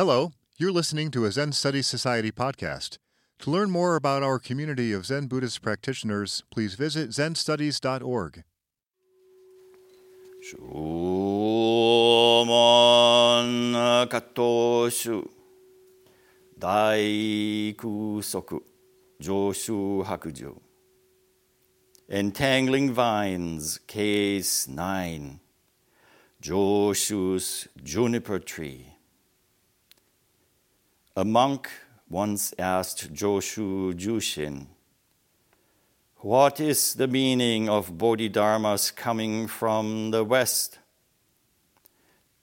Hello, you're listening to a Zen Studies Society podcast. To learn more about our community of Zen Buddhist practitioners, please visit zenstudies.org. Shumon kattoshu daikusoku joshu hakujo Entangling Vines, Case 9 Joshu's Juniper Tree a monk once asked Joshu Jushin what is the meaning of Bodhidharma's coming from the west?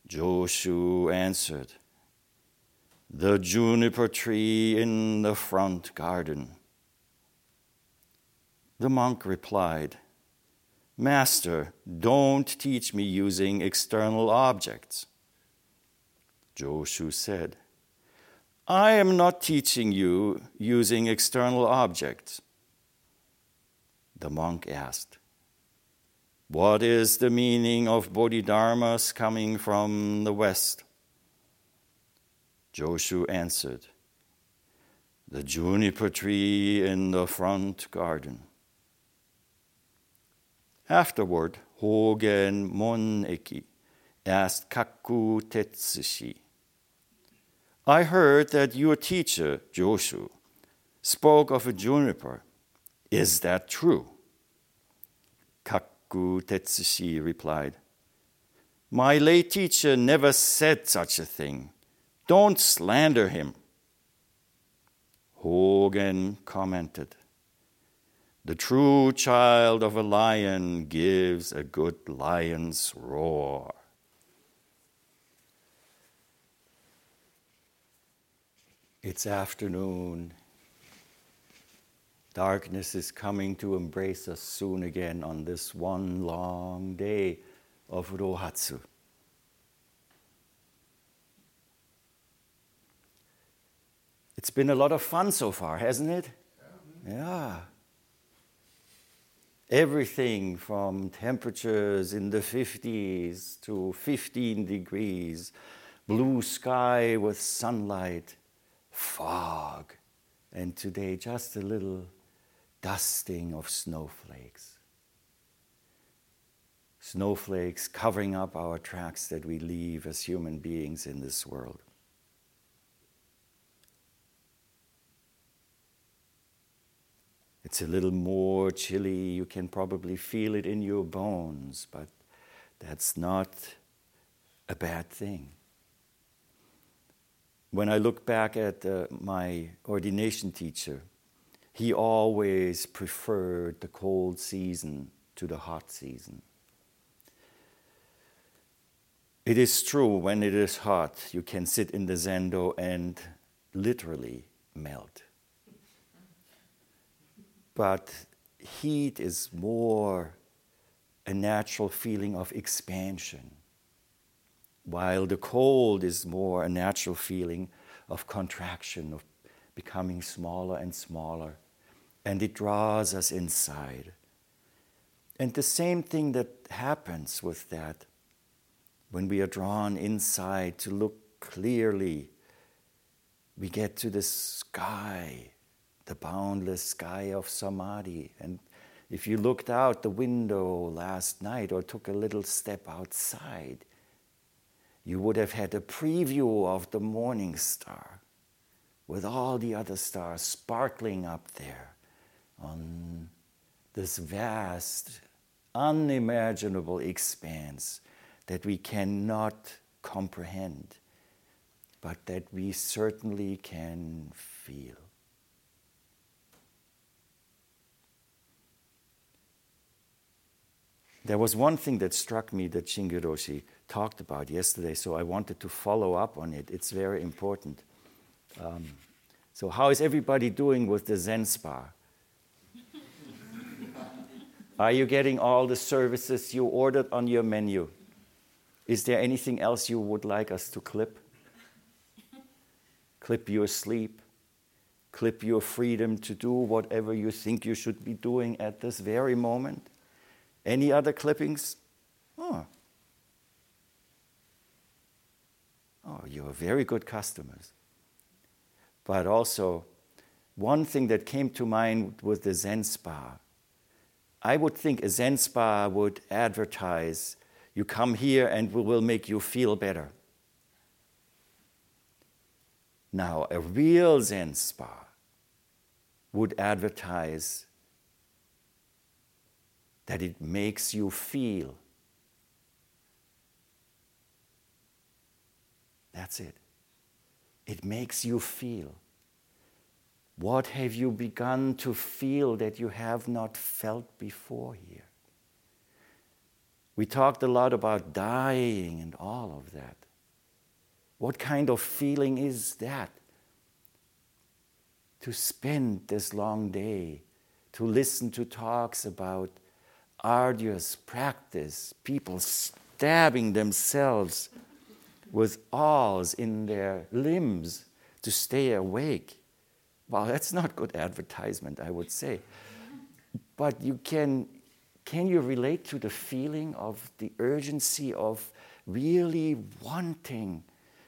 Joshu answered, The juniper tree in the front garden. The monk replied, Master, don't teach me using external objects. Joshu said, I am not teaching you using external objects. The monk asked, What is the meaning of Bodhidharma's coming from the west? Joshu answered, The juniper tree in the front garden. Afterward, Hogen Moneki asked Kaku Tetsushi, I heard that your teacher, Joshu, spoke of a juniper is that true? Kaku Tetsushi replied, My late teacher never said such a thing. Don't slander him. Hogen commented, The true child of a lion gives a good lion's roar. It's afternoon. Darkness is coming to embrace us soon again on this one long day of Rohatsu. It's been a lot of fun so far, hasn't it? Yeah. Everything from temperatures in the 50s to 15 degrees, blue sky with sunlight, fog, and today just a little dusting of snowflakes. Snowflakes covering up our tracks that we leave as human beings in this world. It's a little more chilly, you can probably feel it in your bones, but that's not a bad thing. When I look back at uh, my ordination teacher, he always preferred the cold season to the hot season. It is true, when it is hot, you can sit in the zendo and literally melt. But heat is more a natural feeling of expansion, while the cold is more a natural feeling of contraction, of becoming smaller and smaller and it draws us inside. And the same thing that happens with that when we are drawn inside to look clearly, we get to the sky, the boundless sky of samadhi. And if you looked out the window last night or took a little step outside, you would have had a preview of the morning star with all the other stars sparkling up there on this vast, unimaginable expanse that we cannot comprehend, but that we certainly can feel. There was one thing that struck me that Shinge Roshi talked about yesterday, so I wanted to follow up on it. It's very important. Um, so, how is everybody doing with the Zen Spa? Are you getting all the services you ordered on your menu? Is there anything else you would like us to clip? clip your sleep, clip your freedom to do whatever you think you should be doing at this very moment. Any other clippings? Oh. Oh, you're very good customers. But also, one thing that came to mind was the Zen Spa. I would think a Zen Spa would advertise you come here and we will make you feel better. Now, a real Zen Spa would advertise that it makes you feel. That's it. It makes you feel. What have you begun to feel that you have not felt before here? We talked a lot about dying and all of that. What kind of feeling is that? To spend this long day, to listen to talks about arduous practice, people stabbing themselves with awls in their limbs to stay awake. Well, that's not good advertisement, I would say. But you can, can you relate to the feeling of the urgency of really wanting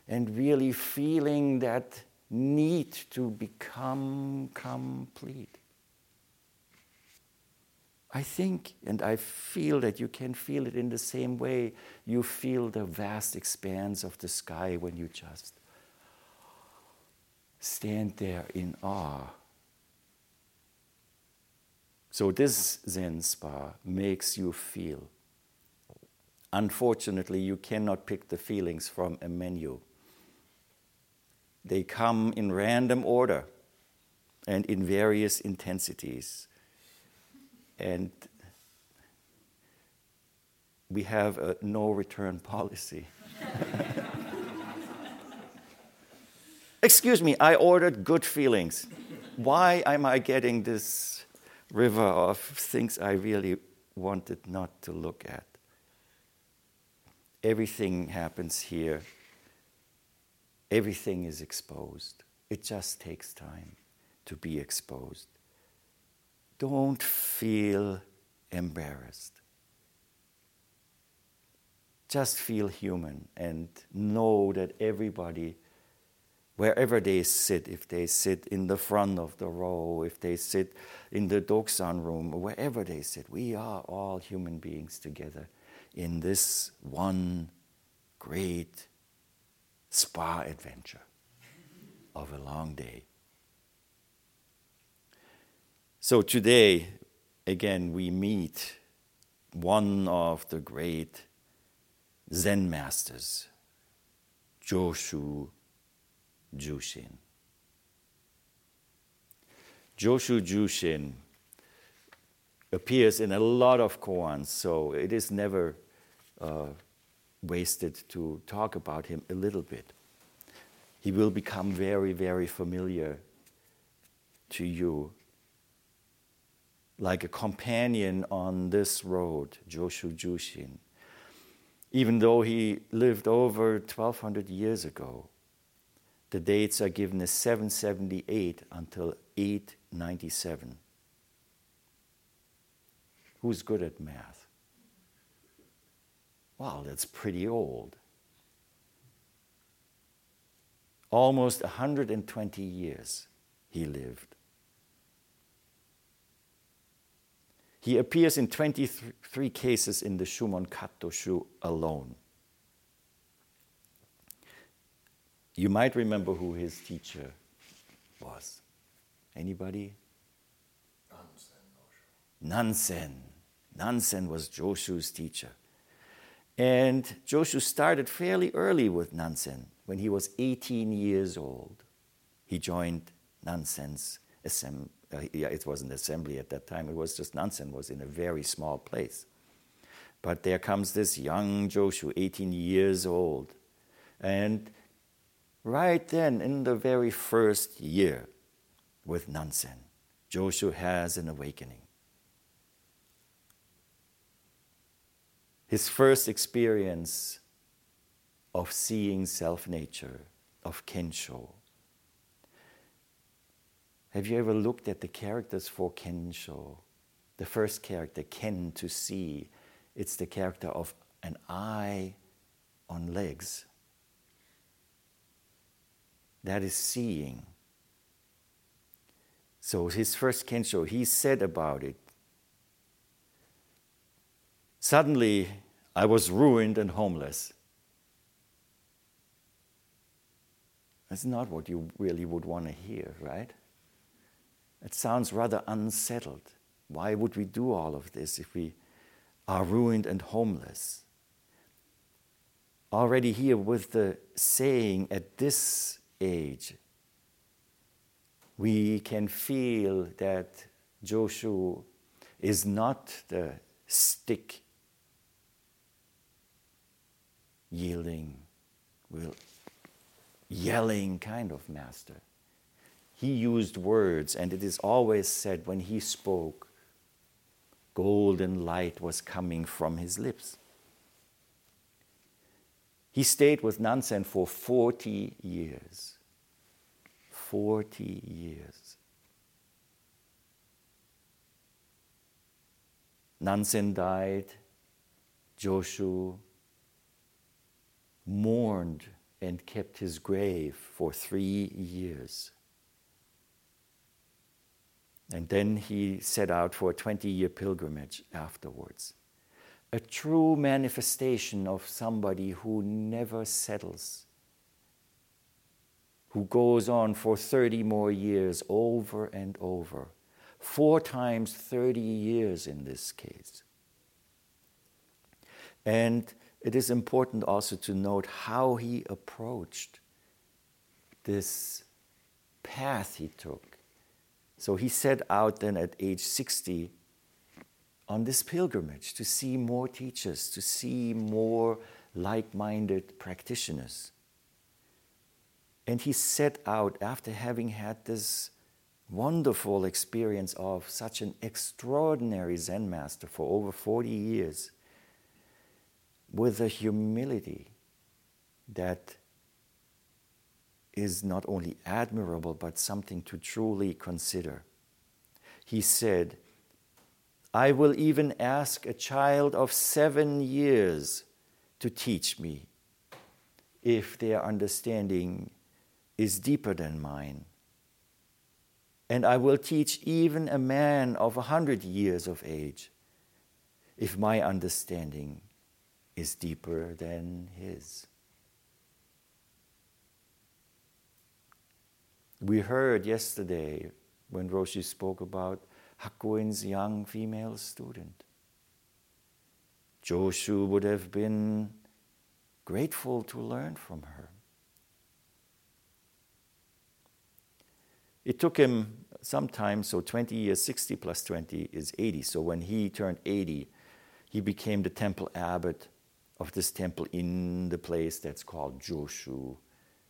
and really feeling that need to become complete? I think and I feel that you can feel it in the same way you feel the vast expanse of the sky when you just stand there in awe. So, this Zen spa makes you feel. Unfortunately, you cannot pick the feelings from a menu. They come in random order and in various intensities. And we have a no return policy. Excuse me, I ordered good feelings. Why am I getting this river of things I really wanted not to look at? Everything happens here, everything is exposed. It just takes time to be exposed. Don't feel embarrassed. Just feel human and know that everybody wherever they sit, if they sit in the front of the row, if they sit in the Dokusan room, wherever they sit, we are all human beings together in this one great spa adventure of a long day. So today, again, we meet one of the great Zen masters, Joshu Jushin. Joshu Jushin appears in a lot of koans, so it is never uh, wasted to talk about him a little bit. He will become very, very familiar to you. Like a companion on this road, Joshu Jushin. Even though he lived over 1200 years ago, the dates are given as 778 until 897. Who's good at math? Wow, that's pretty old. Almost 120 years he lived. He appears in 23 cases in the Shumon Kattoshu alone. You might remember who his teacher was. Anybody? Nansen. Nansen was Joshu's teacher. And Joshu started fairly early with Nansen. When he was 18 years old, he joined Nansen's assembly. Uh, it wasn't assembly at that time. It was just Nansen was in a very small place. But there comes this young Joshu, 18 years old. And right then in the very first year with Nansen, Joshu has an awakening. His first experience of seeing self nature, of Kensho. Have you ever looked at the characters for Kensho? The first character, Ken, to see, it's the character of an eye on legs that is seeing. So his first kensho, he said about it. Suddenly, I was ruined and homeless. That's not what you really would want to hear, right? It sounds rather unsettled. Why would we do all of this if we are ruined and homeless? Already here with the saying at this age, we can feel that Joshu is not the stick yielding, will, yelling kind of master. He used words, and it is always said when he spoke, golden light was coming from his lips. He stayed with Nansen for 40 years. 40 years. Nansen died. Joshu mourned and kept his grave for three years. And then he set out for a 20 year pilgrimage afterwards. A true manifestation of somebody who never settles, who goes on for 30 more years over and over. Four times 30 years in this case. And it is important also to note how he approached this path he took. So he set out then at age 60 on this pilgrimage to see more teachers, to see more like minded practitioners. And he set out after having had this wonderful experience of such an extraordinary Zen master for over 40 years with a humility that is not only admirable but something to truly consider. He said, I will even ask a child of seven years to teach me if their understanding is deeper than mine. And I will teach even a man of a hundred years of age if my understanding is deeper than his. We heard yesterday when Roshi spoke about Hakuin's young female student. Joshu would have been grateful to learn from her. It took him some time, so 20 years, 60 plus 20 is 80. So when he turned 80, he became the temple abbot of this temple in the place that's called Joshu,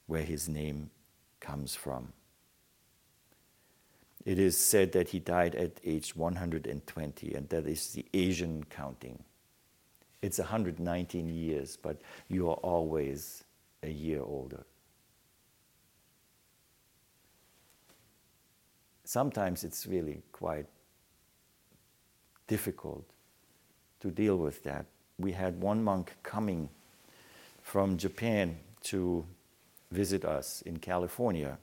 where his name comes from. It is said that he died at age 120, and that is the Asian counting. It's 119 years, but you are always a year older. Sometimes it's really quite difficult to deal with that we had one monk coming from Japan to visit us in California.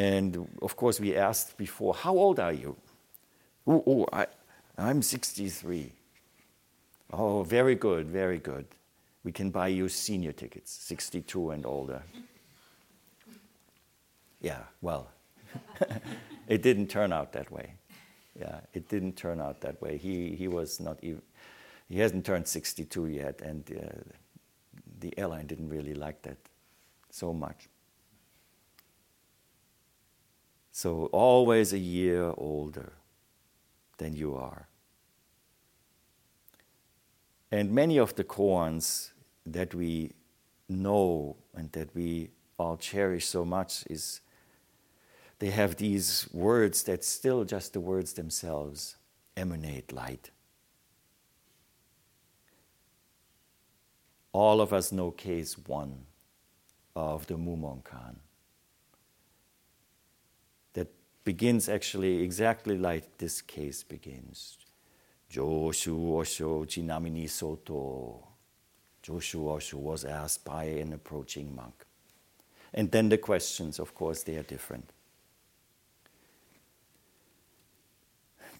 And of course, we asked before, How old are you? Oh, oh I, I'm 63. Oh, very good, very good. We can buy you senior tickets, 62 and older. Yeah, well, it didn't turn out that way. Yeah, it didn't turn out that way. He, he was not even, he hasn't turned 62 yet, and uh, the airline didn't really like that so much. So, always a year older than you are. And many of the koans that we know and that we all cherish so much is they have these words that still just the words themselves emanate light. all of us know case one of the Mumonkan. That begins actually exactly like this case begins. Joshu Osho Chinamini Soto. Joshu Osho was asked by an approaching monk. And then the questions, of course, they are different.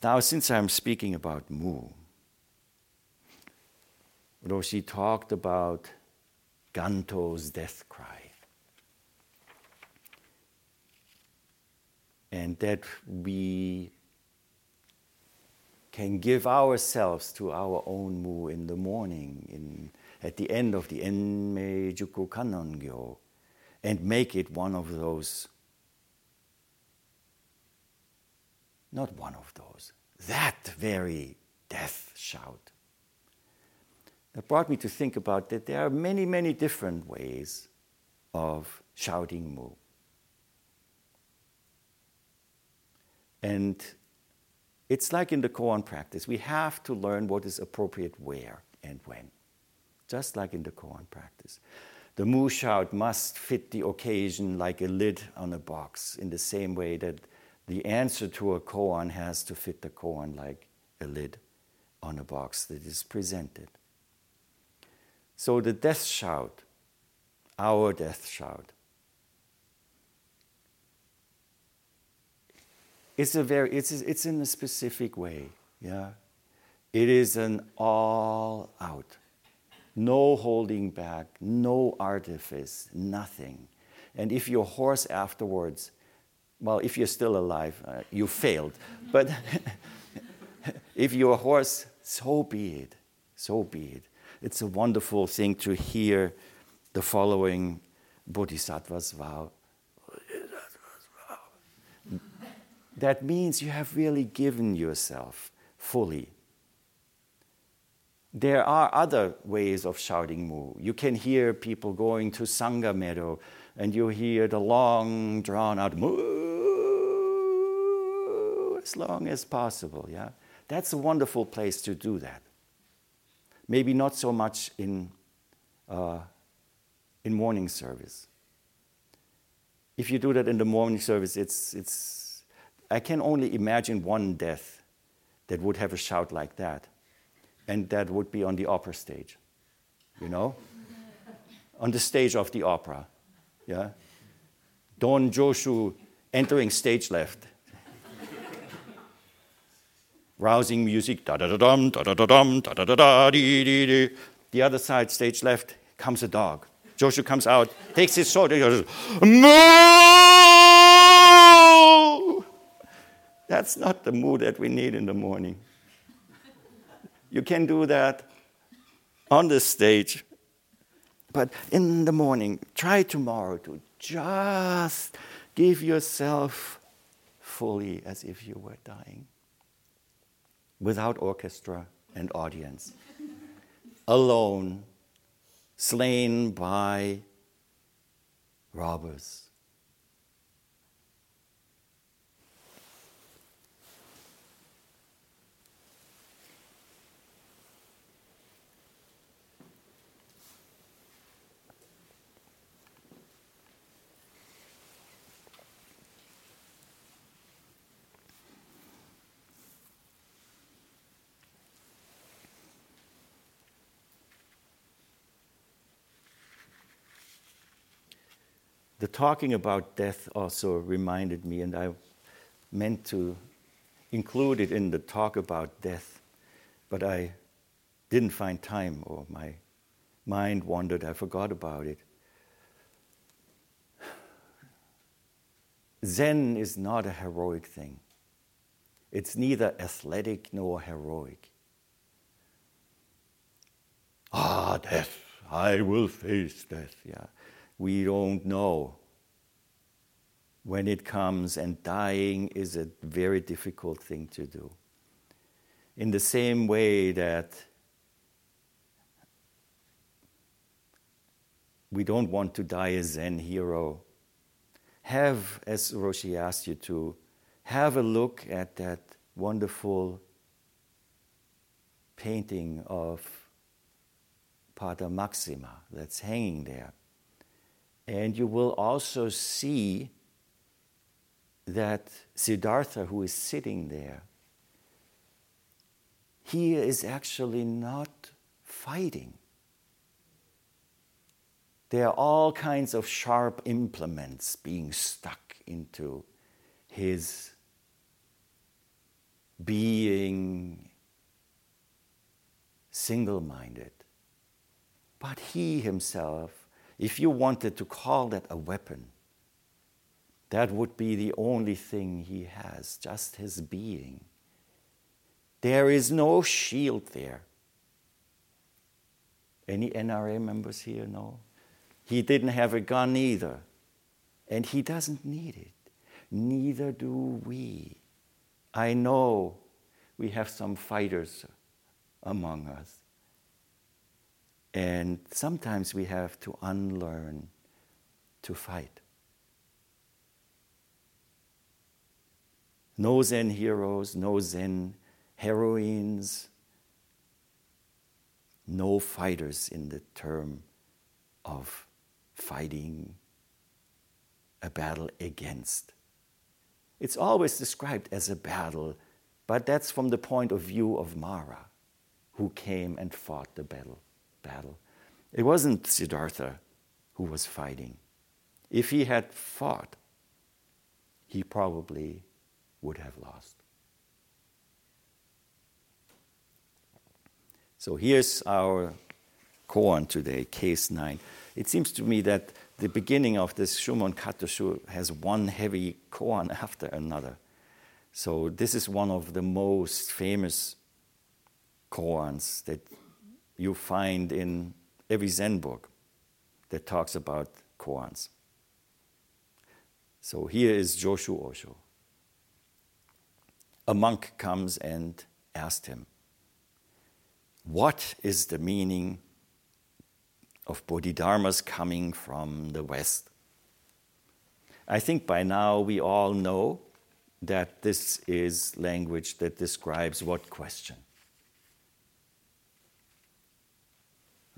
Now, since I'm speaking about Mu, Roshi talked about Ganto's death cry. And that we can give ourselves to our own Mu in the morning, in, at the end of the Enmei Juku Kannongyo, and make it one of those, not one of those, that very death shout. That brought me to think about that there are many, many different ways of shouting Mu. And it's like in the koan practice. We have to learn what is appropriate where and when, just like in the koan practice. The mu shout must fit the occasion like a lid on a box, in the same way that the answer to a koan has to fit the koan like a lid on a box that is presented. So the death shout, our death shout, it's a very it's it's in a specific way, yeah. It is an all out, no holding back, no artifice, nothing. And if you're hoarse afterwards, well, if you're still alive, uh, you failed. But if you're hoarse, so be it. So be it. It's a wonderful thing to hear the following Bodhisattva's vow. That means you have really given yourself fully. There are other ways of shouting mu. You can hear people going to Sangha meadow and you hear the long drawn out moo as long as possible, yeah? That's a wonderful place to do that. Maybe not so much in, uh, in morning service. If you do that in the morning service, it's, it's, I can only imagine one death that would have a shout like that, and that would be on the opera stage, you know? on the stage of the opera. Yeah? Don Joshu entering stage left. Rousing music, da da da dum, da da da dum, da da da da dee dee dee. The other side, stage left, comes a dog. Joshu comes out, takes his sword, and goes, Moo! That's not the mood that we need in the morning. You can do that on the stage but in the morning, try tomorrow to just give yourself fully as if you were dying, without orchestra and audience, alone, slain by robbers. The talking about death also reminded me, and I meant to include it in the talk about death, but I didn't find time, or my mind wandered, I forgot about it. Zen is not a heroic thing. It's neither athletic nor heroic. Ah, death, I will face death, yeah we don't know when it comes, and dying is a very difficult thing to do. In the same way that we don't want to die a Zen hero, have, as Roshi asked you to, have a look at that wonderful painting of Pater Maxima that's hanging there. And you will also see that Siddhartha, who is sitting there, he is actually not fighting. there are all kinds of sharp implements being stuck into his being single minded. But he himself, if you wanted to call that a weapon, that would be the only thing he has, just his being. There is no shield there. Any NRA members here? No? He didn't have a gun either. And he doesn't need it. Neither do we. I know we have some fighters among us. And sometimes we have to unlearn to fight. No Zen heroes, no Zen heroines, no fighters in the term of fighting a battle against. It's always described as a battle, but that's from the point of view of Mara, who came and fought the battle. Battle. It wasn't Siddhartha who was fighting. If he had fought, he probably would have lost. So here's our koan today, case 9. It seems to me that the beginning of this Shumon Kattoshu has one heavy koan after another. So this is one of the most famous koans that you find in every Zen book that talks about koans. So here is Joshu Osho. A monk comes and asked him, What is the meaning of Bodhidharma's coming from the West. I think by now we all know that this is language that describes what question?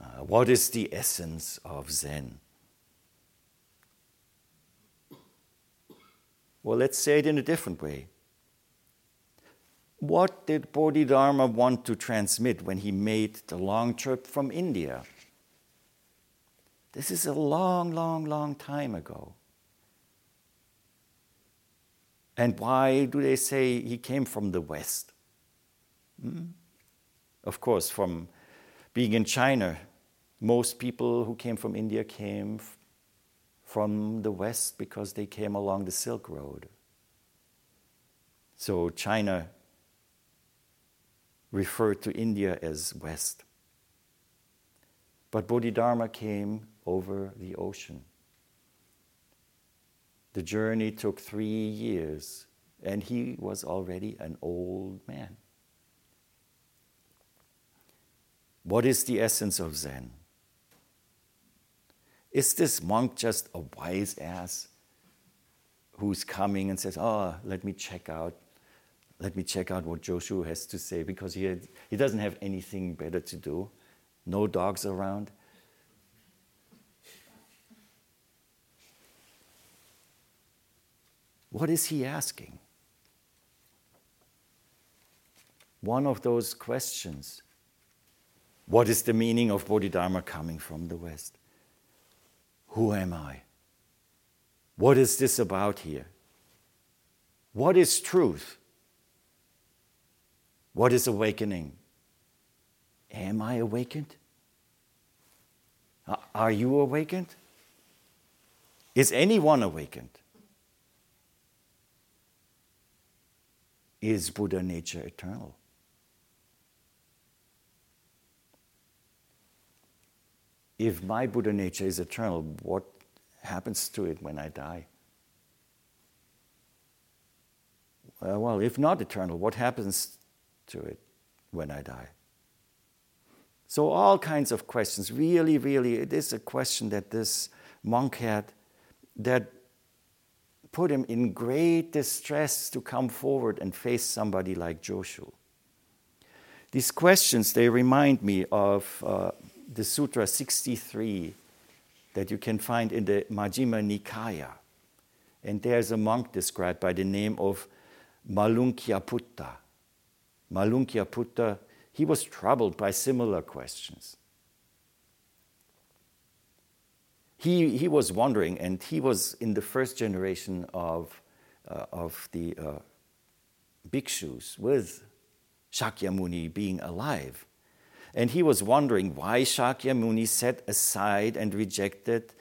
Uh, what is the essence of Zen? Well, let's say it in a different way. What did Bodhidharma want to transmit when he made the long trip from India? This is a long, long, long time ago. And why do they say he came from the West? Hmm? Of course, from being in China, most people who came from India came f- from the West because they came along the Silk Road. So China referred to India as West. But Bodhidharma came over the ocean. The journey took three years, and he was already an old man. What is the essence of Zen? Is this monk just a wise ass who's coming and says, Oh, let me check out, let me check out what Joshu has to say because he, had, he doesn't have anything better to do, no dogs around. What is he asking? One of those questions. What is the meaning of Bodhidharma coming from the West? Who am I? What is this about here? What is truth? What is awakening? Am I awakened? Are you awakened? Is anyone awakened? Is Buddha nature eternal? If my Buddha nature is eternal, what happens to it when I die? Uh, well, if not eternal, what happens to it when I die? So, all kinds of questions. Really, really, it is a question that this monk had that put him in great distress to come forward and face somebody like Joshu. These questions, they remind me of uh, the Sutra 63 that you can find in the Majjhima Nikaya. And there's a monk described by the name of Malunkyaputta. Malunkyaputta, he was troubled by similar questions. he, he was wondering, and he was in the first generation of, uh, of the uh, bhikshus with Shakyamuni being alive. And he was wondering why Shakyamuni set aside and rejected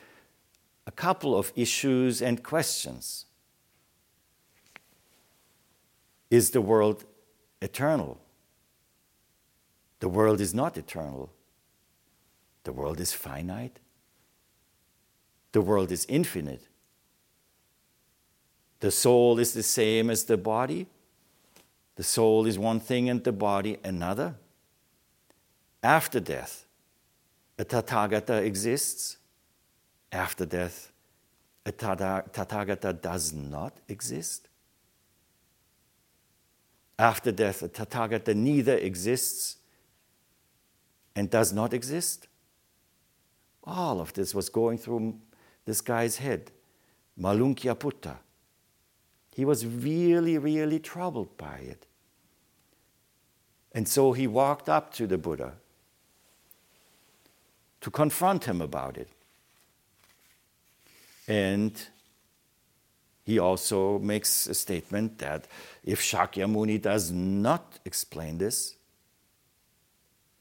a couple of issues and questions. Is the world eternal? The world is not eternal. The world is finite. The world is infinite. The soul is the same as the body. The soul is one thing and the body another. After death, a Tathagata exists. After death, a Tathagata does not exist. After death, a Tathagata neither exists and does not exist. All of this was going through this guy's head, Malunkyaputta. He was really, really troubled by it. And so he walked up to the Buddha to confront him about it. And he also makes a statement that if Shakyamuni does not explain this,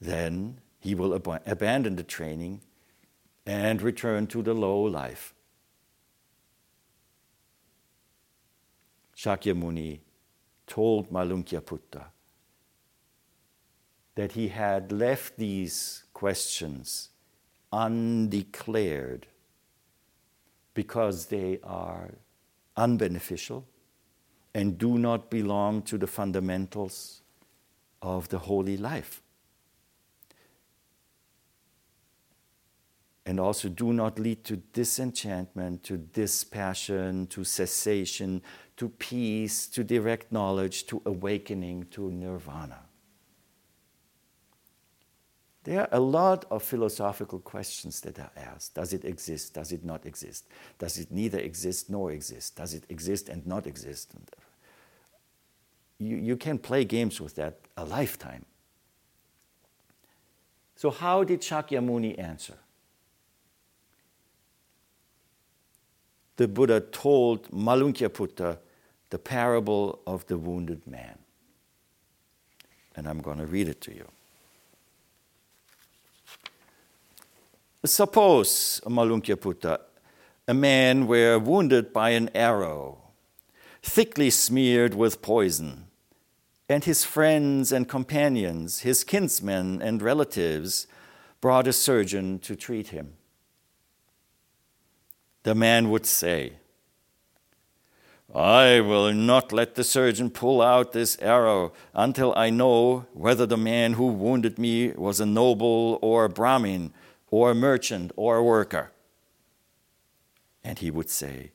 then he will ab- abandon the training and return to the low life. Shakyamuni told Malunkyaputta that he had left these questions undeclared because they are unbeneficial and do not belong to the fundamentals of the holy life. And also do not lead to disenchantment, to dispassion, to cessation, to peace, to direct knowledge, to awakening, to nirvana. There are a lot of philosophical questions that are asked. Does it exist? Does it not exist? Does it neither exist nor exist? Does it exist and not exist? Uh, you, you can play games with that a lifetime. So, how did Shakyamuni answer? The Buddha told Malunkyaputta the parable of the wounded man. And I'm going to read it to you. Suppose, Malunkyaputta, a man were wounded by an arrow, thickly smeared with poison, and his friends and companions, his kinsmen and relatives, brought a surgeon to treat him. The man would say, I will not let the surgeon pull out this arrow until I know whether the man who wounded me was a noble or a Brahmin or a merchant or a worker. And he would say,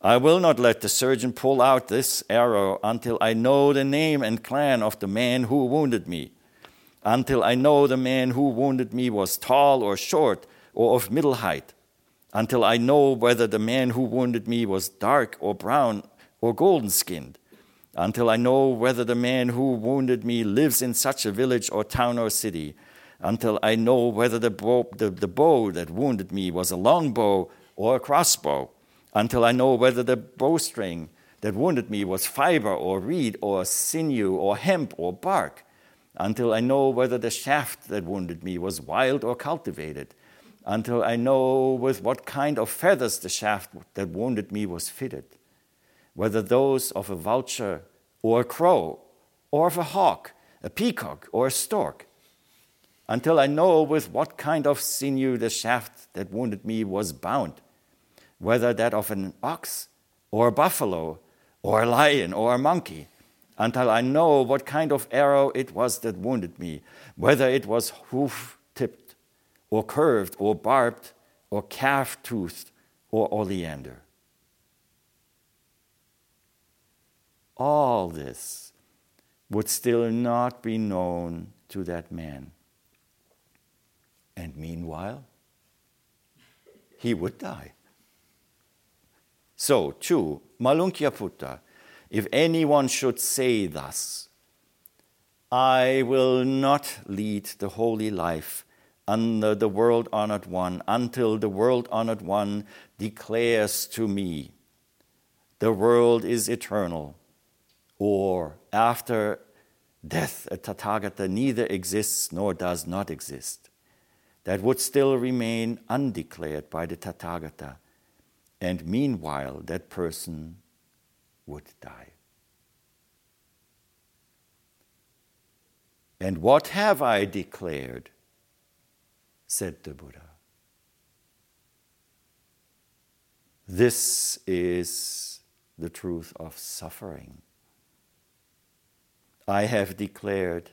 I will not let the surgeon pull out this arrow until I know the name and clan of the man who wounded me, until I know the man who wounded me was tall or short or of middle height, until I know whether the man who wounded me was dark or brown or golden skinned, until I know whether the man who wounded me lives in such a village or town or city until I know whether the bow, the, the bow that wounded me was a long bow or a crossbow, until I know whether the bowstring that wounded me was fiber or reed or sinew or hemp or bark, until I know whether the shaft that wounded me was wild or cultivated, until I know with what kind of feathers the shaft that wounded me was fitted, whether those of a vulture or a crow, or of a hawk, a peacock, or a stork until I know with what kind of sinew the shaft that wounded me was bound, whether that of an ox, or a buffalo, or a lion, or a monkey, until I know what kind of arrow it was that wounded me, whether it was hoof tipped, or curved, or barbed, or calf toothed, or oleander. All this would still not be known to that man. And meanwhile, he would die. So, too, Malunkyaputta, if anyone should say thus, I will not lead the holy life under the world honored one, until the world honored one declares to me, the world is eternal, or after death, a Tathagata neither exists nor does not exist. That would still remain undeclared by the Tathagata, and meanwhile that person would die. And what have I declared? said the Buddha. This is the truth of suffering. I have declared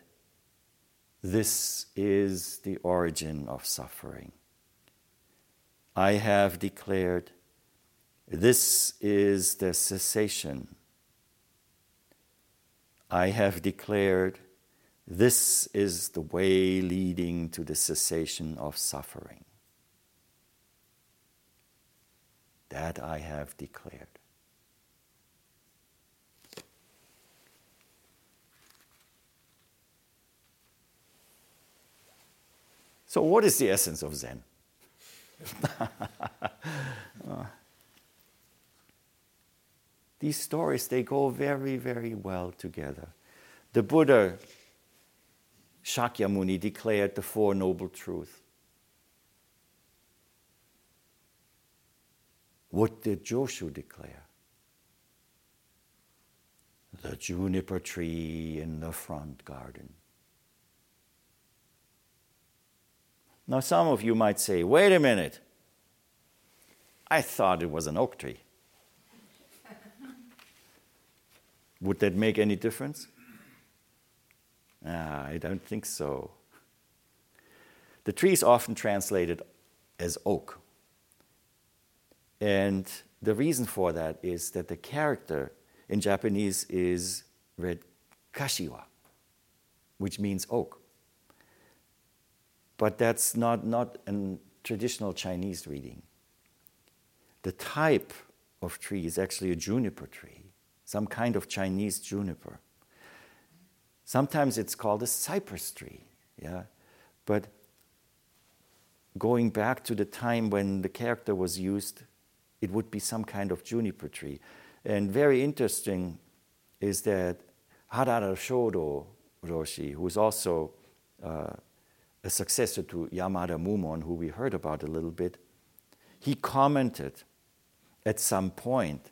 this is the origin of suffering. I have declared this is the cessation. I have declared this is the way leading to the cessation of suffering. That I have declared. So, what is the essence of Zen? these stories, they go very, very well together. The Buddha, Shakyamuni, declared the Four Noble Truths. What did Joshu declare? The juniper tree in the front garden. Now, some of you might say, wait a minute, I thought it was an oak tree. Would that make any difference? Ah, I don't think so. The tree is often translated as oak. And the reason for that is that the character in Japanese is read kashiwa, which means oak. But that's not, not a traditional Chinese reading. The type of tree is actually a juniper tree some kind of Chinese juniper. Sometimes it's called a cypress tree, yeah. But going back to the time when the character was used, it would be some kind of juniper tree. And very interesting is that Harada Shodo Roshi, who is also uh, a successor to Yamada Mumon, who we heard about a little bit, he commented at some point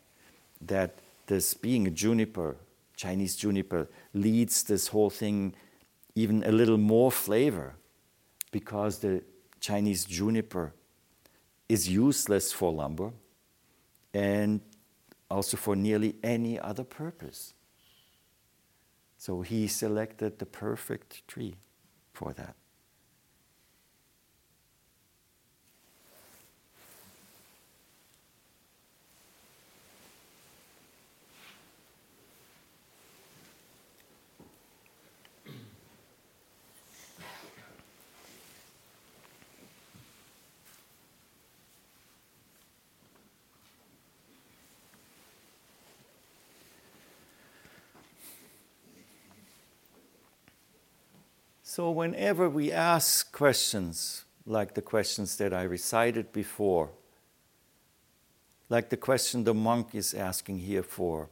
that this being a juniper, Chinese juniper, leads this whole thing even a little more flavor because the Chinese juniper is useless for lumber and also for nearly any other purpose. So he selected the perfect tree for that. So, whenever we ask questions, like the questions that I recited before, like the question the monk is asking here for,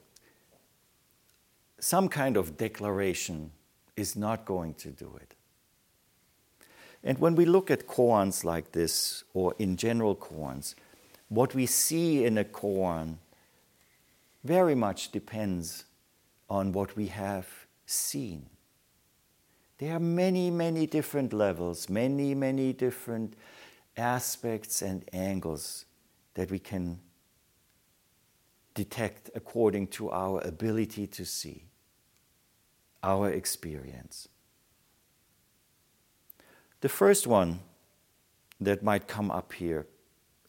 some kind of declaration is not going to do it. And when we look at koans like this, or in general koans, what we see in a koan very much depends on what we have seen. There are many, many different levels, many, many different aspects and angles that we can detect according to our ability to see, our experience. The first one that might come up here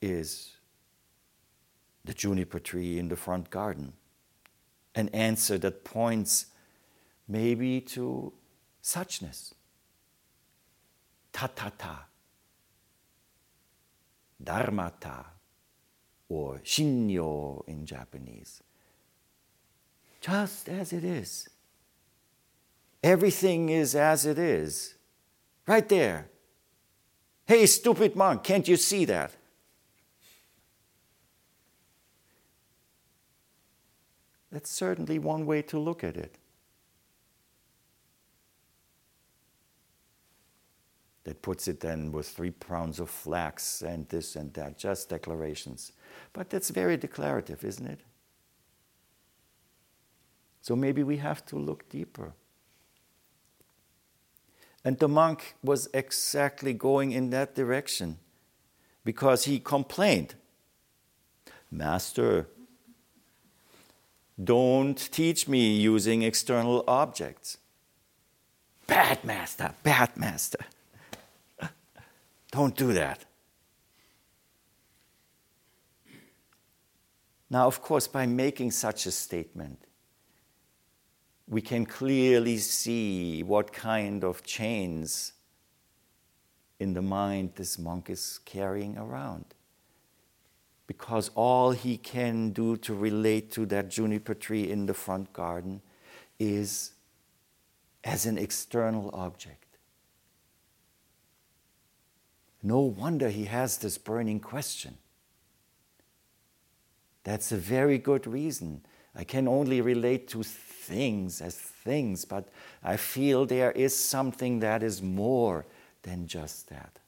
is the juniper tree in the front garden. An answer that points maybe to suchness. Tathata, dharmata, or shinyo in Japanese. Just as it is. Everything is as it is, right there. Hey, stupid monk, can't you see that? That's certainly one way to look at it. That puts it then with three pounds of flax and this and that, just declarations. But that's very declarative, isn't it? So maybe we have to look deeper. And the monk was exactly going in that direction because he complained Master, don't teach me using external objects. Bad master, bad master. Don't do that. Now, of course, by making such a statement, we can clearly see what kind of chains in the mind this monk is carrying around. Because all he can do to relate to that juniper tree in the front garden is as an external object. No wonder he has this burning question. That's a very good reason. I can only relate to things as things, but I feel there is something that is more than just that.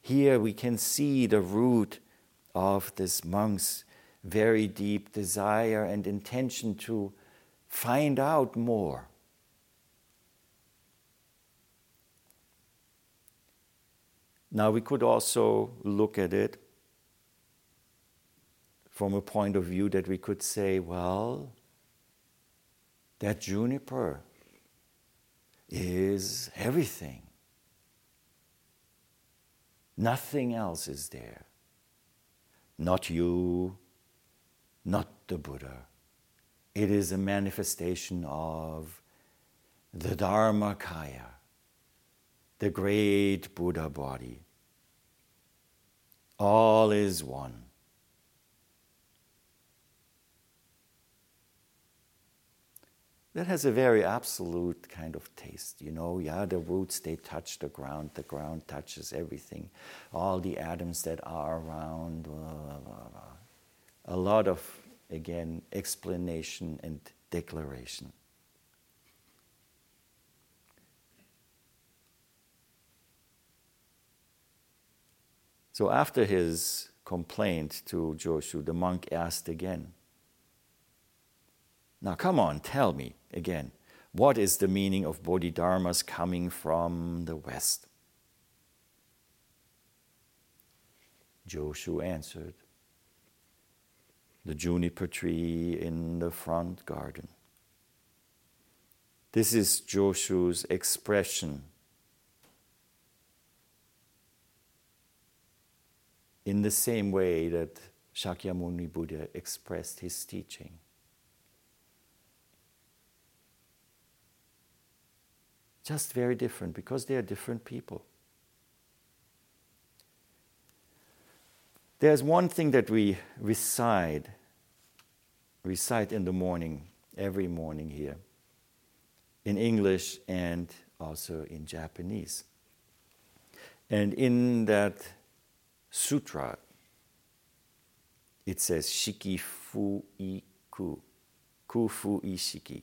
Here we can see the root of this monk's very deep desire and intention to find out more. Now, we could also look at it from a point of view that we could say, well, that juniper is everything. Nothing else is there. Not you, not the Buddha. It is a manifestation of the Dharmakaya, the great Buddha body. All is one. that has a very absolute kind of taste. You know, yeah, the roots, they touch the ground, the ground touches everything, all the atoms that are around. Blah, blah, blah, a lot of, again, explanation and declaration. So after his complaint to Joshu, the monk asked again, now, come on, tell me again, what is the meaning of Bodhidharmas coming from the West? Joshu answered, The juniper tree in the front garden. This is Joshu's expression in the same way that Shakyamuni Buddha expressed his teaching. Just very different because they are different people. There's one thing that we recite, recite in the morning, every morning here, in English and also in Japanese. And in that sutra, it says shiki fu i ku, ku fu i shiki,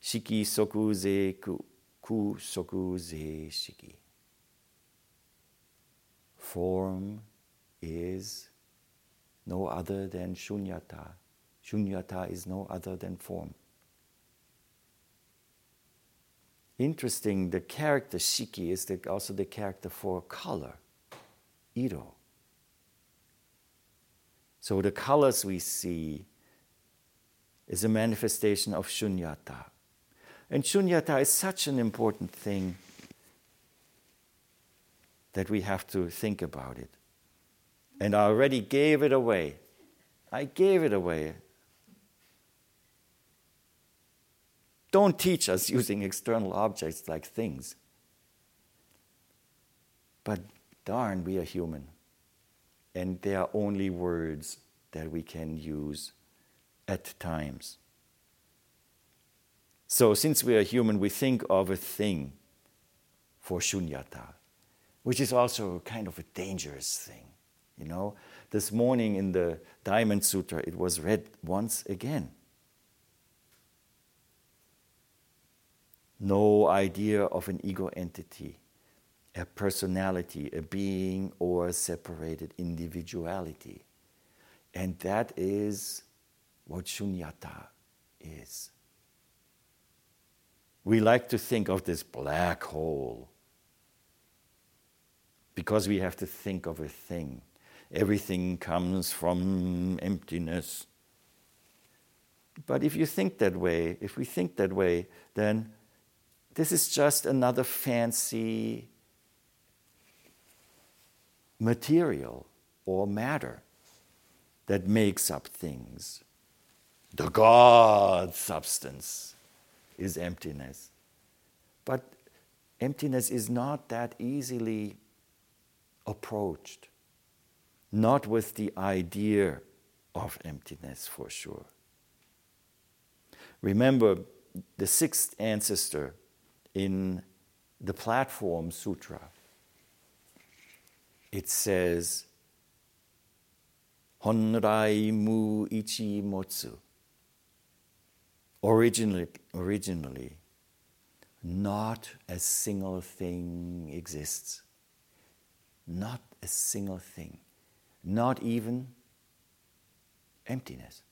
shiki soku ze ku, ku soku ze shiki. Form is no other than shunyata. Shunyata is no other than form. Interesting, the character shiki is the, also the character for color, So the colors we see is a manifestation of shunyata. And shunyata is such an important thing that we have to think about it. And I already gave it away. I gave it away. Don't teach us using external objects like things. But darn, we are human. And there are only words that we can use at times. So, since we are human, we think of a thing for shunyata. which is also kind of a dangerous thing. You know, this morning in the Diamond Sutra, it was read once again. No idea of an ego entity, a personality, a being, or a separated individuality. And that is what shunyata is. We like to think of this black hole because we have to think of a thing. Everything comes from emptiness. But if you think that way, if we think that way, then this is just another fancy material or matter that makes up things. The God substance is emptiness. But emptiness is not that easily approached, not with the idea of emptiness for sure. Remember, the sixth ancestor in the Platform Sutra, it says, Honrai mu ichi motsu. Originally, originally, not a single thing exists. Not a single thing. Not even emptiness.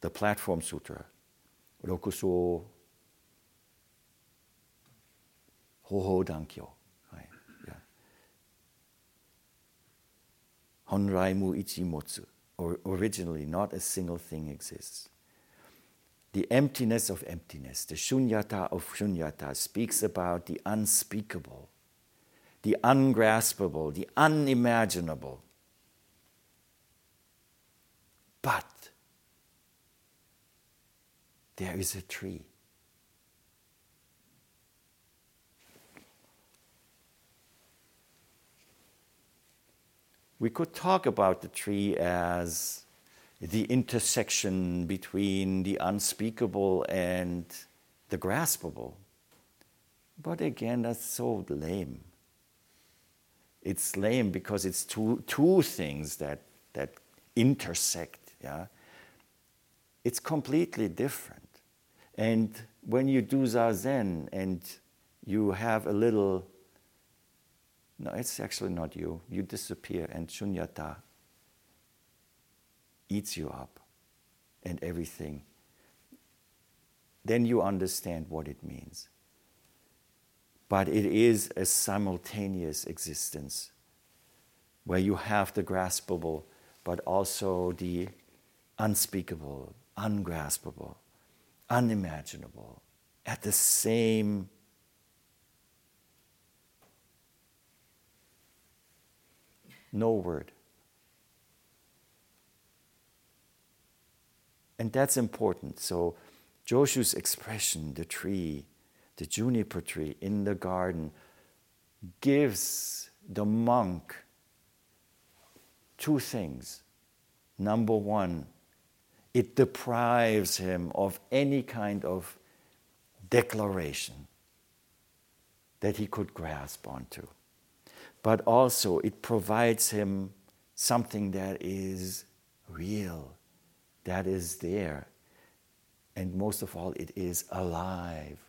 The Platform Sutra, Rokuso Hobo Dankyo. Honrai mu ichi motsu or originally not a single thing exists. The emptiness of emptiness, the shunyata of shunyata, speaks about the unspeakable, the ungraspable, the unimaginable. But there is a tree. We could talk about the tree as the intersection between the unspeakable and the graspable. But again, that's so lame. It's lame because it's two, two things that, that intersect. Yeah? It's completely different. And when you do Zazen and you have a little no, it's actually not you. You disappear, and shunyata eats you up and everything. Then you understand what it means. But it is a simultaneous existence where you have the graspable, but also the unspeakable, ungraspable, unimaginable at the same no word. And that's important. So, Joshu's expression, the tree, the juniper tree in the garden, gives the monk two things. Number one, it deprives him of any kind of declaration that he could grasp onto but also it provides him something that is real, that is there, and most of all, it is alive.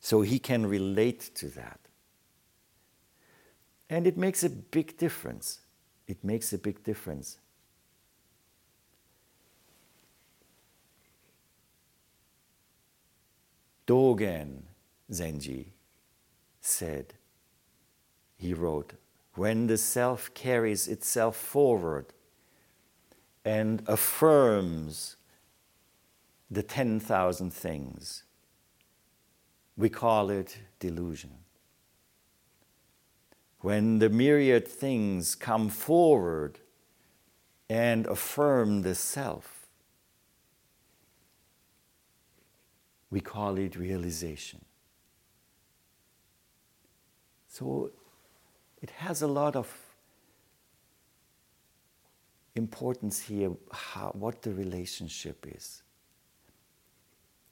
So he can relate to that. And it makes a big difference. It makes a big difference. Dogen Zenji said, he wrote, when the self carries itself forward and affirms the 10,000 things, we call it delusion. When the myriad things come forward and affirm the self, we call it realization. So it has a lot of importance here how, what the relationship is.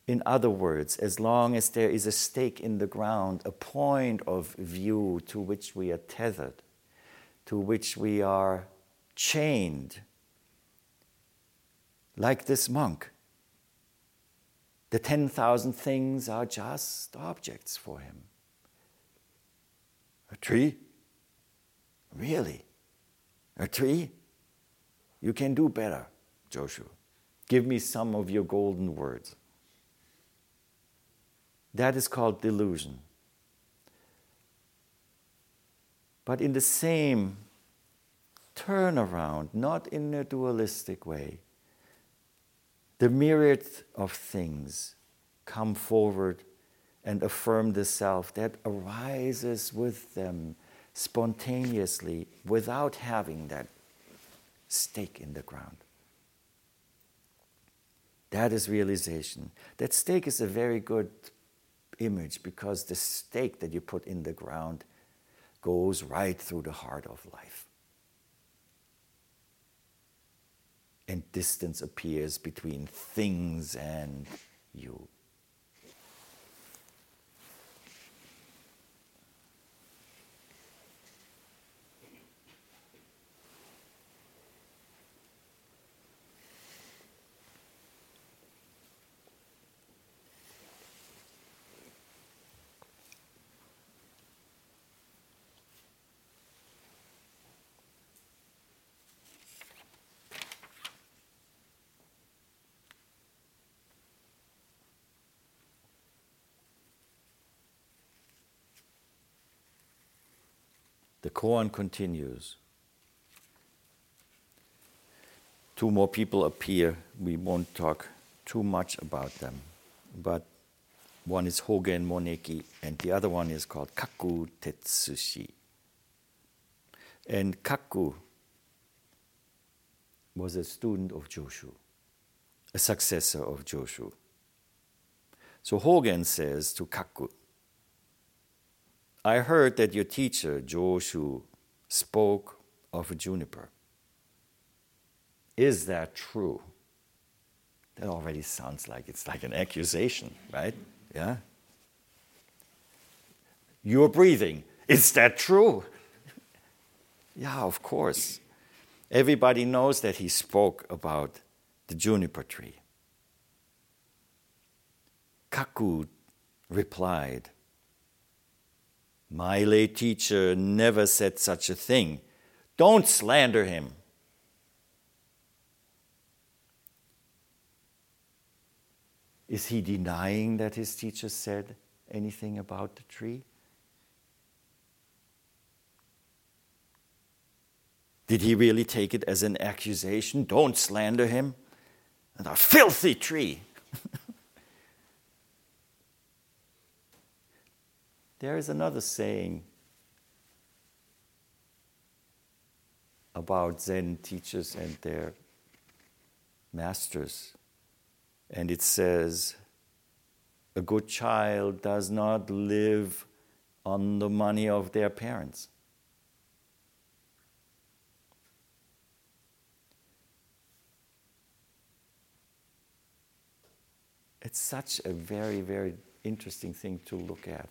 In other words, as long as there is a stake in the ground, a point of view to which we are tethered, to which we are chained, like this monk, the 10,000 things are just objects for him. A tree? Really? A tree? You can do better, Joshu. Give me some of your golden words. That is called delusion. But in the same turnaround, not in a dualistic way, the myriad of things come forward and affirm the self that arises with them spontaneously without having that stake in the ground. That is realization. That stake is a very good image because the stake that you put in the ground goes right through the heart of life. And distance appears between things and you. Koan continues. Two more people appear. We won't talk too much about them. But one is Hogen Moneki, and the other one is called Kaku Tetsushi. And Kaku was a student of Joshu, a successor of Joshu. So Hogen says to Kaku, I heard that your teacher, Joshu, spoke of a juniper. Is that true? That already sounds like it's like an accusation, right? Yeah? You're breathing. Is that true? yeah, of course. Everybody knows that he spoke about the juniper tree. Kaku replied, my lay teacher never said such a thing. Don't slander him. Is he denying that his teacher said anything about the tree? Did he really take it as an accusation? Don't slander him. And a filthy tree. There is another saying about Zen teachers and their masters, and it says, A good child does not live on the money of their parents. It's such a very, very interesting thing to look at.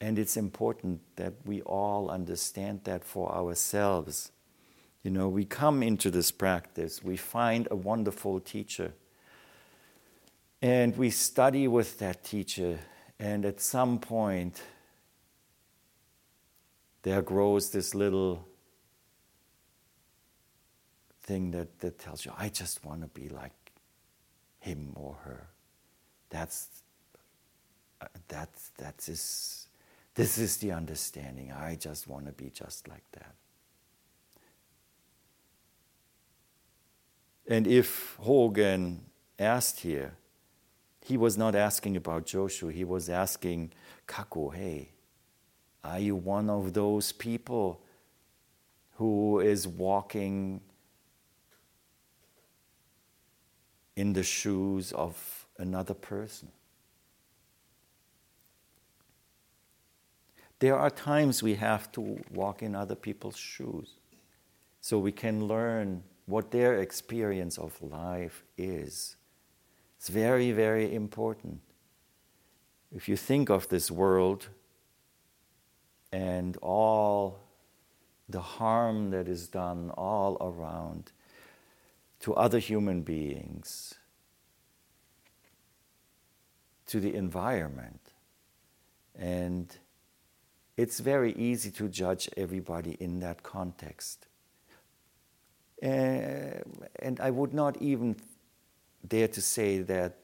And it's important that we all understand that for ourselves. You know, we come into this practice, we find a wonderful teacher, and we study with that teacher, and at some point, there grows this little thing that, that tells you, I just want to be like him or her. That's, uh, that's, that's this is the understanding. I just want to be just like that. And if Hogen asked here, he was not asking about Joshu, he was asking Kaku, hey, are you one of those people who is walking in the shoes of another person? There are times we have to walk in other people's shoes so we can learn what their experience of life is. It's very, very important. If you think of this world and all the harm that is done all around to other human beings, to the environment, and it's very easy to judge everybody in that context. Uh, and I would not even dare to say that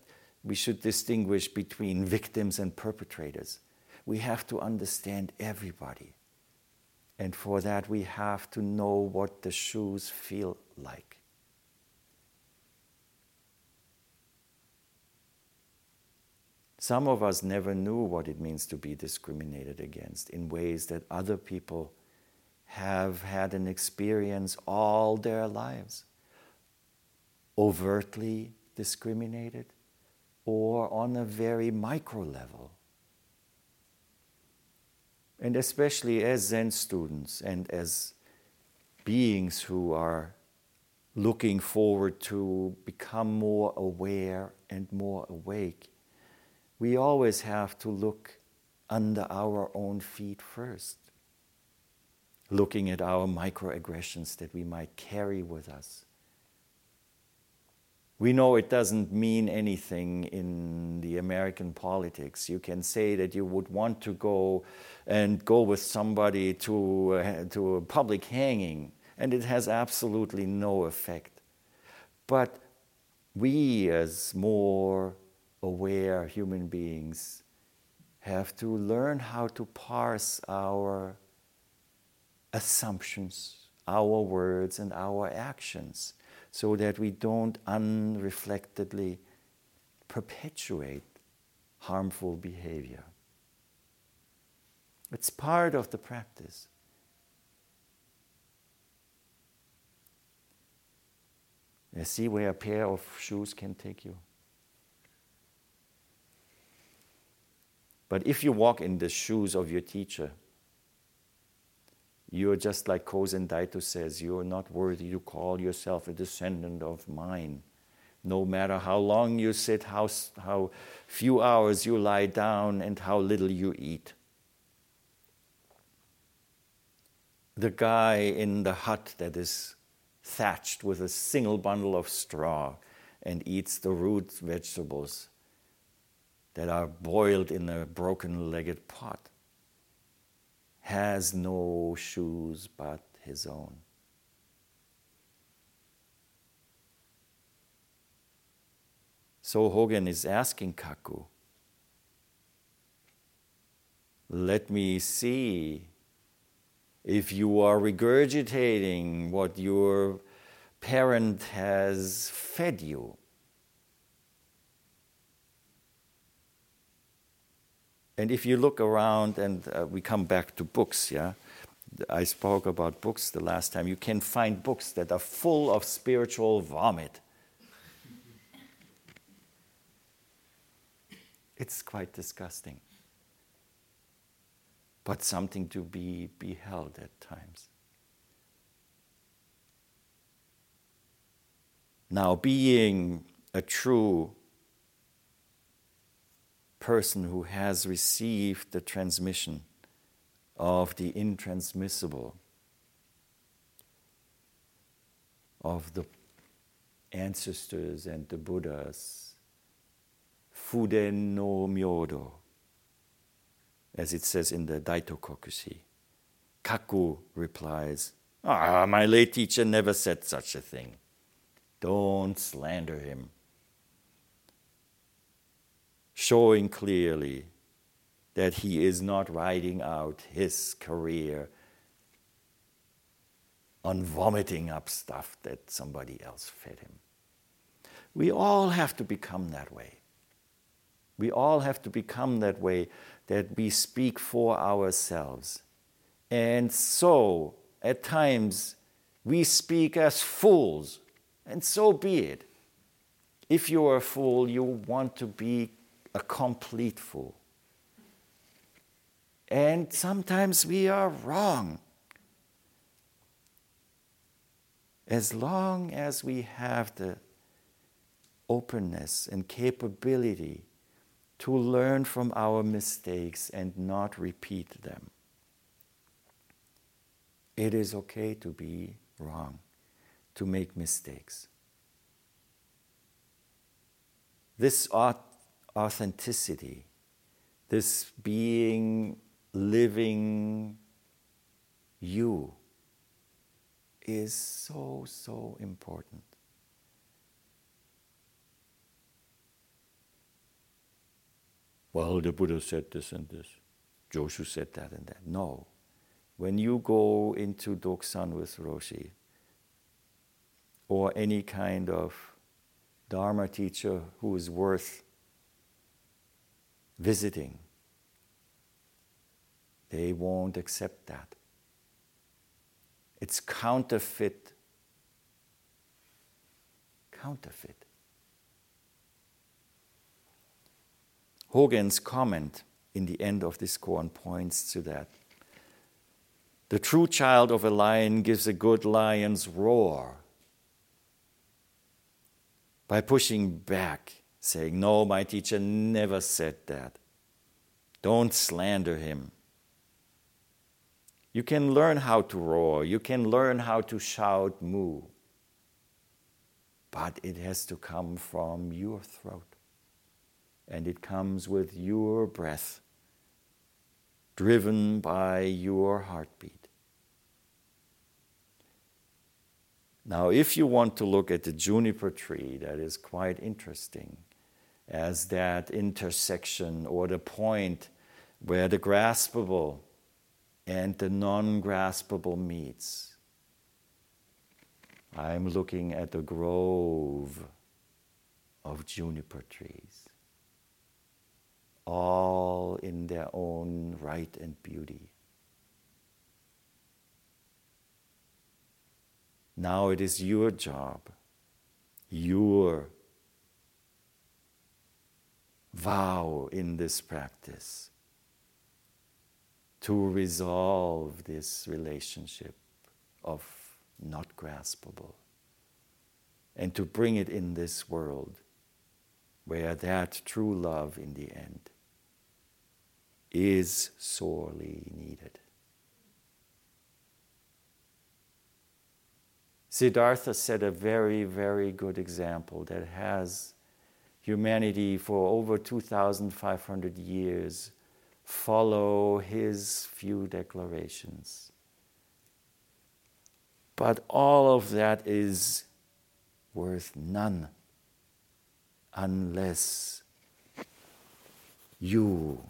we should distinguish between victims and perpetrators. We have to understand everybody. And for that, we have to know what the shoes feel like. Some of us never knew what it means to be discriminated against in ways that other people have had an experience all their lives. Overtly discriminated or on a very micro level. And especially as Zen students and as beings who are looking forward to become more aware and more awake we always have to look under our own feet first, looking at our microaggressions that we might carry with us. We know it doesn't mean anything in the American politics. You can say that you would want to go and go with somebody to, uh, to a public hanging, and it has absolutely no effect. But we, as more aware human beings have to learn how to parse our assumptions, our words, and our actions so that we don't unreflectedly perpetuate harmful behavior. It's part of the practice. You see where a pair of shoes can take you. But if you walk in the shoes of your teacher, you're just like Kozen Daito says, you're not worthy to call yourself a descendant of mine. No matter how long you sit, how, how few hours you lie down, and how little you eat. The guy in the hut that is thatched with a single bundle of straw and eats the root vegetables that are boiled in a broken legged pot has no shoes but his own. So Hogen is asking Kaku, let me see if you are regurgitating what your parent has fed you. And if you look around, and uh, we come back to books, yeah, I spoke about books the last time. You can find books that are full of spiritual vomit. It's quite disgusting, but something to be beheld at times. Now, being a true person who has received the transmission of the intransmissible, of the ancestors and the Buddhas, Fuden no Myodo, as it says in the Daito Kokushi. Kaku replies, Ah, my late teacher never said such a thing. Don't slander him showing clearly that he is not writing out his career on vomiting up stuff that somebody else fed him. We all have to become that way. We all have to become that way that we speak for ourselves. And so, at times, we speak as fools, and so be it. If you are a fool, you want to be a complete fool. And sometimes we are wrong. As long as we have the openness and capability to learn from our mistakes and not repeat them. It is okay to be wrong, to make mistakes. This authenticity, this being living you, is so, so important. Well, the Buddha said this and this. Joshu said that and that. No when you go into Dokusan with Roshi or any kind of Dharma teacher who is worth visiting, they won't accept that. It's counterfeit. Counterfeit. Hogen's comment in the end of this koan points to that. The true child of a lion gives a good lion's roar by pushing back, saying, No, my teacher never said that. Don't slander him. You can learn how to roar, you can learn how to shout moo, but it has to come from your throat. And it comes with your breath driven by your heartbeat. Now, if you want to look at the juniper tree, that is quite interesting as that intersection or the point where the graspable and the non graspable meets. I'm looking at a grove of juniper trees all in their own right and beauty. Now it is your job, your vow in this practice to resolve this relationship of not graspable and to bring it in this world where that true love in the end is sorely needed. Siddhartha set a very, very good example that has humanity for over 2,500 years follow his few declarations. But all of that is worth none unless you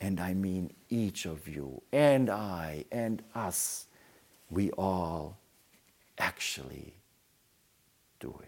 and I mean each of you, and I, and us, we all actually do it.